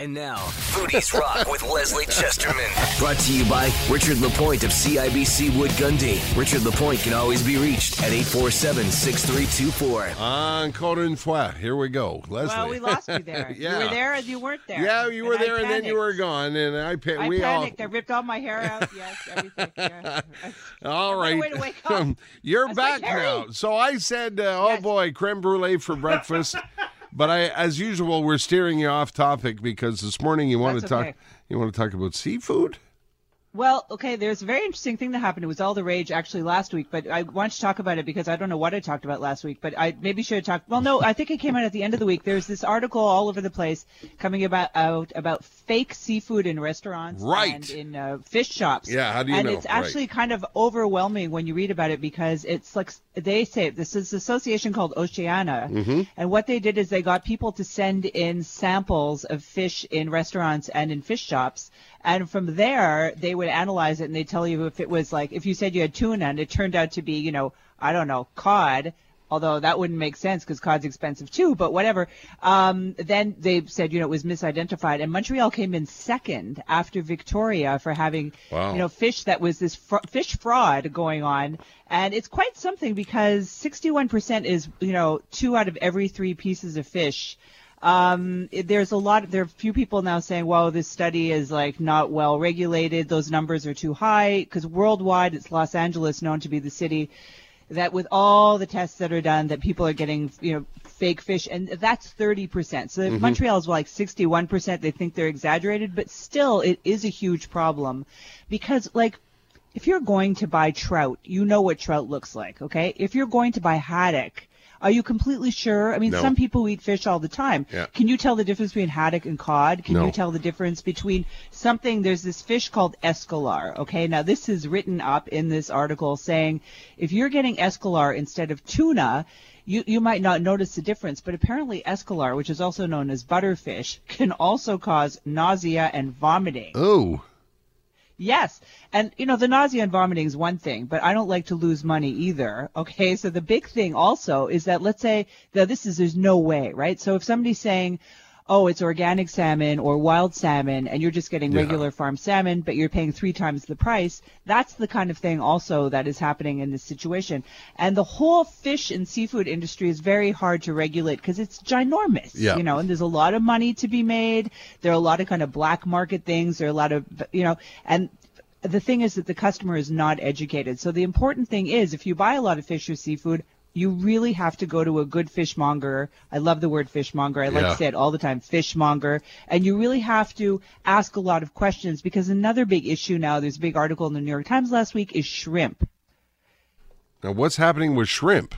And now, Foodies Rock with Lesley Chesterman. Brought to you by Richard Lapointe of CIBC Wood Gundy. Richard Lapointe can always be reached at 847 6324. Encore une fois. Here we go. Lesley. Well, we lost you there. Yeah. You were there and you weren't there. Yeah, you were And I there and then you were gone. And I, pa- I we panicked. I ripped all my hair out. Yes, everything. Yeah. all. All What a right. way to wake up. You're I was like, back now. So I said, uh, oh boy, creme brulee for breakfast. But I, as usual, we're steering you off topic because this morning you want That's to talk. You want to talk about seafood? Well, okay, there's a very interesting thing that happened. It was all the rage actually last week, but I want to talk about it because I don't know what I talked about last week, but I maybe should have talked. Well, no, I think it came out at the end of the week. There's this article all over the place coming about out about fake seafood in restaurants Right. and in uh, fish shops. Yeah, how do you and know? it's actually kind of overwhelming when you read about it because it's like they say this is an association called Oceana, Mm-hmm. and what they did is they got people to send in samples of fish in restaurants and in fish shops. And from there, they would analyze it and they tell you if it was like, if you said you had tuna and it turned out to be, you know, I don't know, cod, although that wouldn't make sense because cod's expensive too, but whatever. Um, then they said, you know, it was misidentified. And Montreal came in second after Victoria for having, Wow. you know, fish that was this fr- fish fraud going on. And it's quite something because 61% is, you know, two out of every three pieces of fish um, there's a lot. There are a few people now saying, "Well, this study is like not well regulated. Those numbers are too high." Because worldwide, it's Los Angeles known to be the city that, with all the tests that are done, that people are getting, you know, fake fish, and that's 30 percent. So Montreal is like 61 percent. They think they're exaggerated, but still, it is a huge problem because, like. If you're going to buy trout, you know what trout looks like, okay? If you're going to buy haddock, are you completely sure? I mean, No. some people eat fish all the time. Yeah. Can you tell the difference between haddock and cod? Can No. you tell the difference between something? There's this fish called escolar. Okay, now this is written up in this article saying if you're getting escolar instead of tuna, you, you might not notice the difference, but apparently escolar, which is also known as butterfish, can also cause nausea and vomiting. Oh, Yes. And, you know, the nausea and vomiting is one thing, but I don't like to lose money either. Okay. So the big thing also is that let's say that this is, there's no way, right? So if somebody's saying, oh, it's organic salmon or wild salmon and you're just getting Yeah. regular farm salmon, but you're paying three times the price, that's the kind of thing also that is happening in this situation. And the whole fish and seafood industry is very hard to regulate because it's ginormous, Yeah. you know, and there's a lot of money to be made. There are a lot of kind of black market things. There are a lot of, you know, and the thing is that the customer is not educated. So the important thing is if you buy a lot of fish or seafood, you really have to go to a good fishmonger. I love the word fishmonger. I like Yeah. to say it all the time, fishmonger. And you really have to ask a lot of questions because another big issue now, there's a big article in the New York Times last week, is shrimp. now what's happening with shrimp?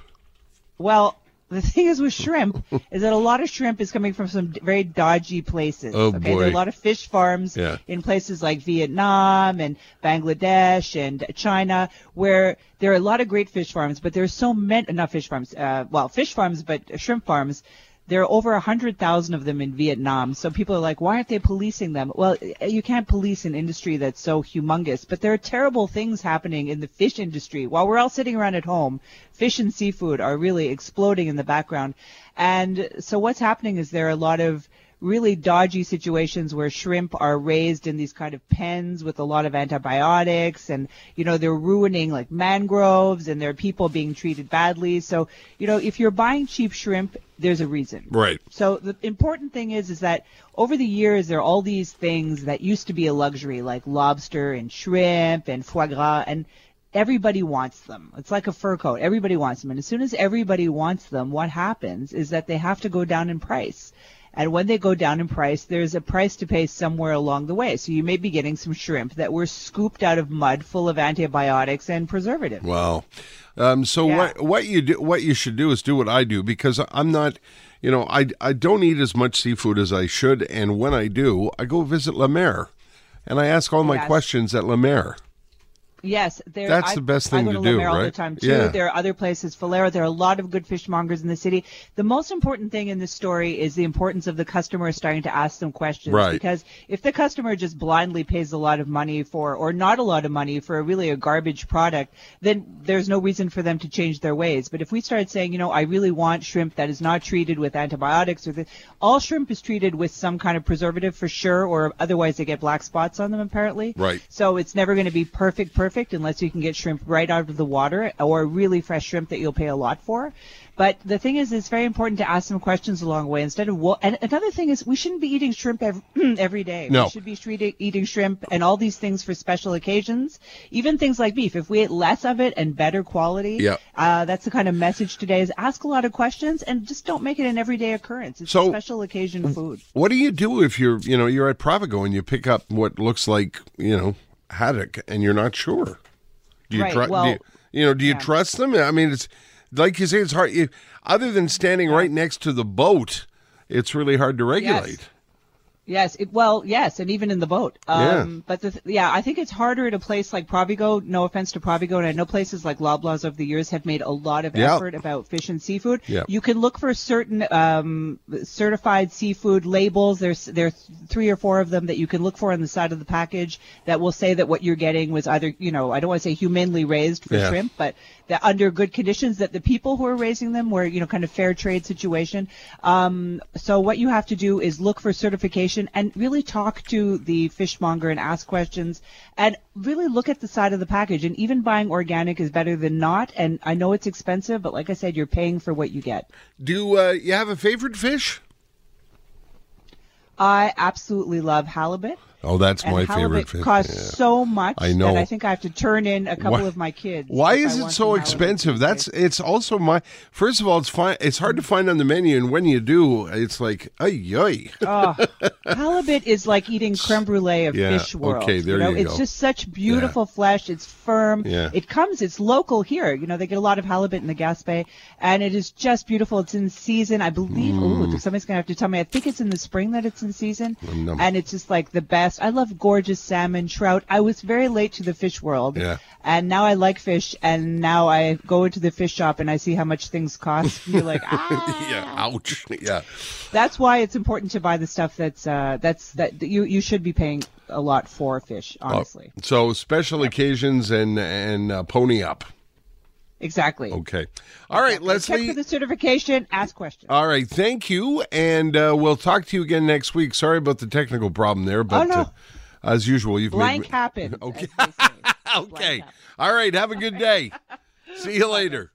Well, the thing is with shrimp is that a lot of shrimp is coming from some very dodgy places. Oh, okay, boy. there are a lot of fish farms Yeah. in places like Vietnam and Bangladesh and China where there are a lot of great fish farms, but there's so many not fish farms, uh, well, fish farms, but shrimp farms. There are over a hundred thousand of them in Vietnam. So people are like, why aren't they policing them? Well, eh, you can't police an industry that's so humongous, but there are terrible things happening in the fish industry. While we're all sitting around at home, fish and seafood are really exploding in the background. And so what's happening is there are a lot of really dodgy situations where shrimp are raised in these kind of pens with a lot of antibiotics and you know they're ruining like mangroves and there are people being treated badly so you know if you're buying cheap shrimp there's a reason Right. so the important thing is is that over the years there are all these things that used to be a luxury like lobster and shrimp and foie gras and everybody wants them. It's like a fur coat. Everybody wants them. And as soon as everybody wants them, what happens is that they have to go down in price. And when they go down in price, there's a price to pay somewhere along the way. So you may be getting some shrimp that were scooped out of mud full of antibiotics and preservatives. Wow. Um, so Yeah. what what you do what you should do is do what I do because I'm not, you know, I I don't eat as much seafood as I should, and when I do, I go visit La Mer, and I ask all my Yes. questions at La Mer. Yes, there. That's I, the best thing I go to to, do, La Mer all the time too. Yeah. There are other places, Falero. There are a lot of good fishmongers in the city. The most important thing in this story is the importance of the customer starting to ask them questions. Right. Because if the customer just blindly pays a lot of money for, or not a lot of money for a really a garbage product, then there's no reason for them to change their ways. But if we start saying, you know, I really want shrimp that is not treated with antibiotics or the, all shrimp is treated with some kind of preservative for sure, or otherwise they get black spots on them apparently. Right. So it's never going to be perfect, perfect unless you can get shrimp right out of the water or really fresh shrimp that you'll pay a lot for. But the thing is, it's very important to ask some questions along the way instead of. Wo- and another thing is, we shouldn't be eating shrimp every, every day. No. We should be treating, eating shrimp and all these things for special occasions. Even things like beef. If we ate less of it and better quality, Yeah. uh, that's the kind of message today: is ask a lot of questions and just don't make it an everyday occurrence. It's So- a special occasion food. What do you do if you're, you know, you're at Provigo and you pick up what looks like, you know, haddock and you're not sure? Do you Right, tru- well, do you, you know, do you yeah. trust them? I mean, it's like you say, it's hard. You, other than standing right next to the boat, it's really hard to regulate. Yes, it, well, yes, and even in the boat. Um, But the, th- yeah, I think it's harder at a place like Provigo. No offense to Provigo, and I know places like Loblaws over the years have made a lot of Yeah. effort about fish and seafood. Yeah. You can look for certain um, certified seafood labels. There's there's three or four of them that you can look for on the side of the package that will say that what you're getting was either you know I don't want to say humanely raised for Yeah. shrimp, but that under good conditions that the people who are raising them were you know kind of fair trade situation. Um, so what you have to do is look for certification and really talk to the fishmonger and ask questions and really look at the side of the package. And even buying organic is better than not. And I know it's expensive, but like I said, you're paying for what you get. Do uh, you have a favorite fish? I absolutely love halibut. Oh, that's And my halibut favorite fish. It costs Yeah. so much I know. that I think I have to turn in a couple Why- of my kids. Why I is it so expensive? That's it's also my first of all, it's fine. It's hard to find on the menu, and when you do, it's like ay ay. oh, halibut is like eating creme brulee of Yeah, fish world. okay, there you know, you it's go. just such beautiful flesh. It's firm. Yeah. It comes. It's local here. You know, they get a lot of halibut in the Gaspé, and it is just beautiful. It's in season, I believe. Mm. Oh, somebody's gonna have to tell me. I think it's in the spring that it's in season, Num. and it's just like the best. I love gorgeous salmon, trout. I was very late to the fish world, Yeah. and now I like fish, and now I go into the fish shop and I see how much things cost. You're like, ah. yeah, ouch. Yeah. That's why it's important to buy the stuff that's uh, that's that you you should be paying a lot for fish. Honestly, So special occasions and and uh, pony up. Exactly. Okay. All right, Let's Check for the certification. Ask questions. All right, thank you, and uh, we'll talk to you again next week. Sorry about the technical problem there, but no. uh, as usual, you've Blank made. happened. Okay. as they say. okay. All right. Have a good day. See you later.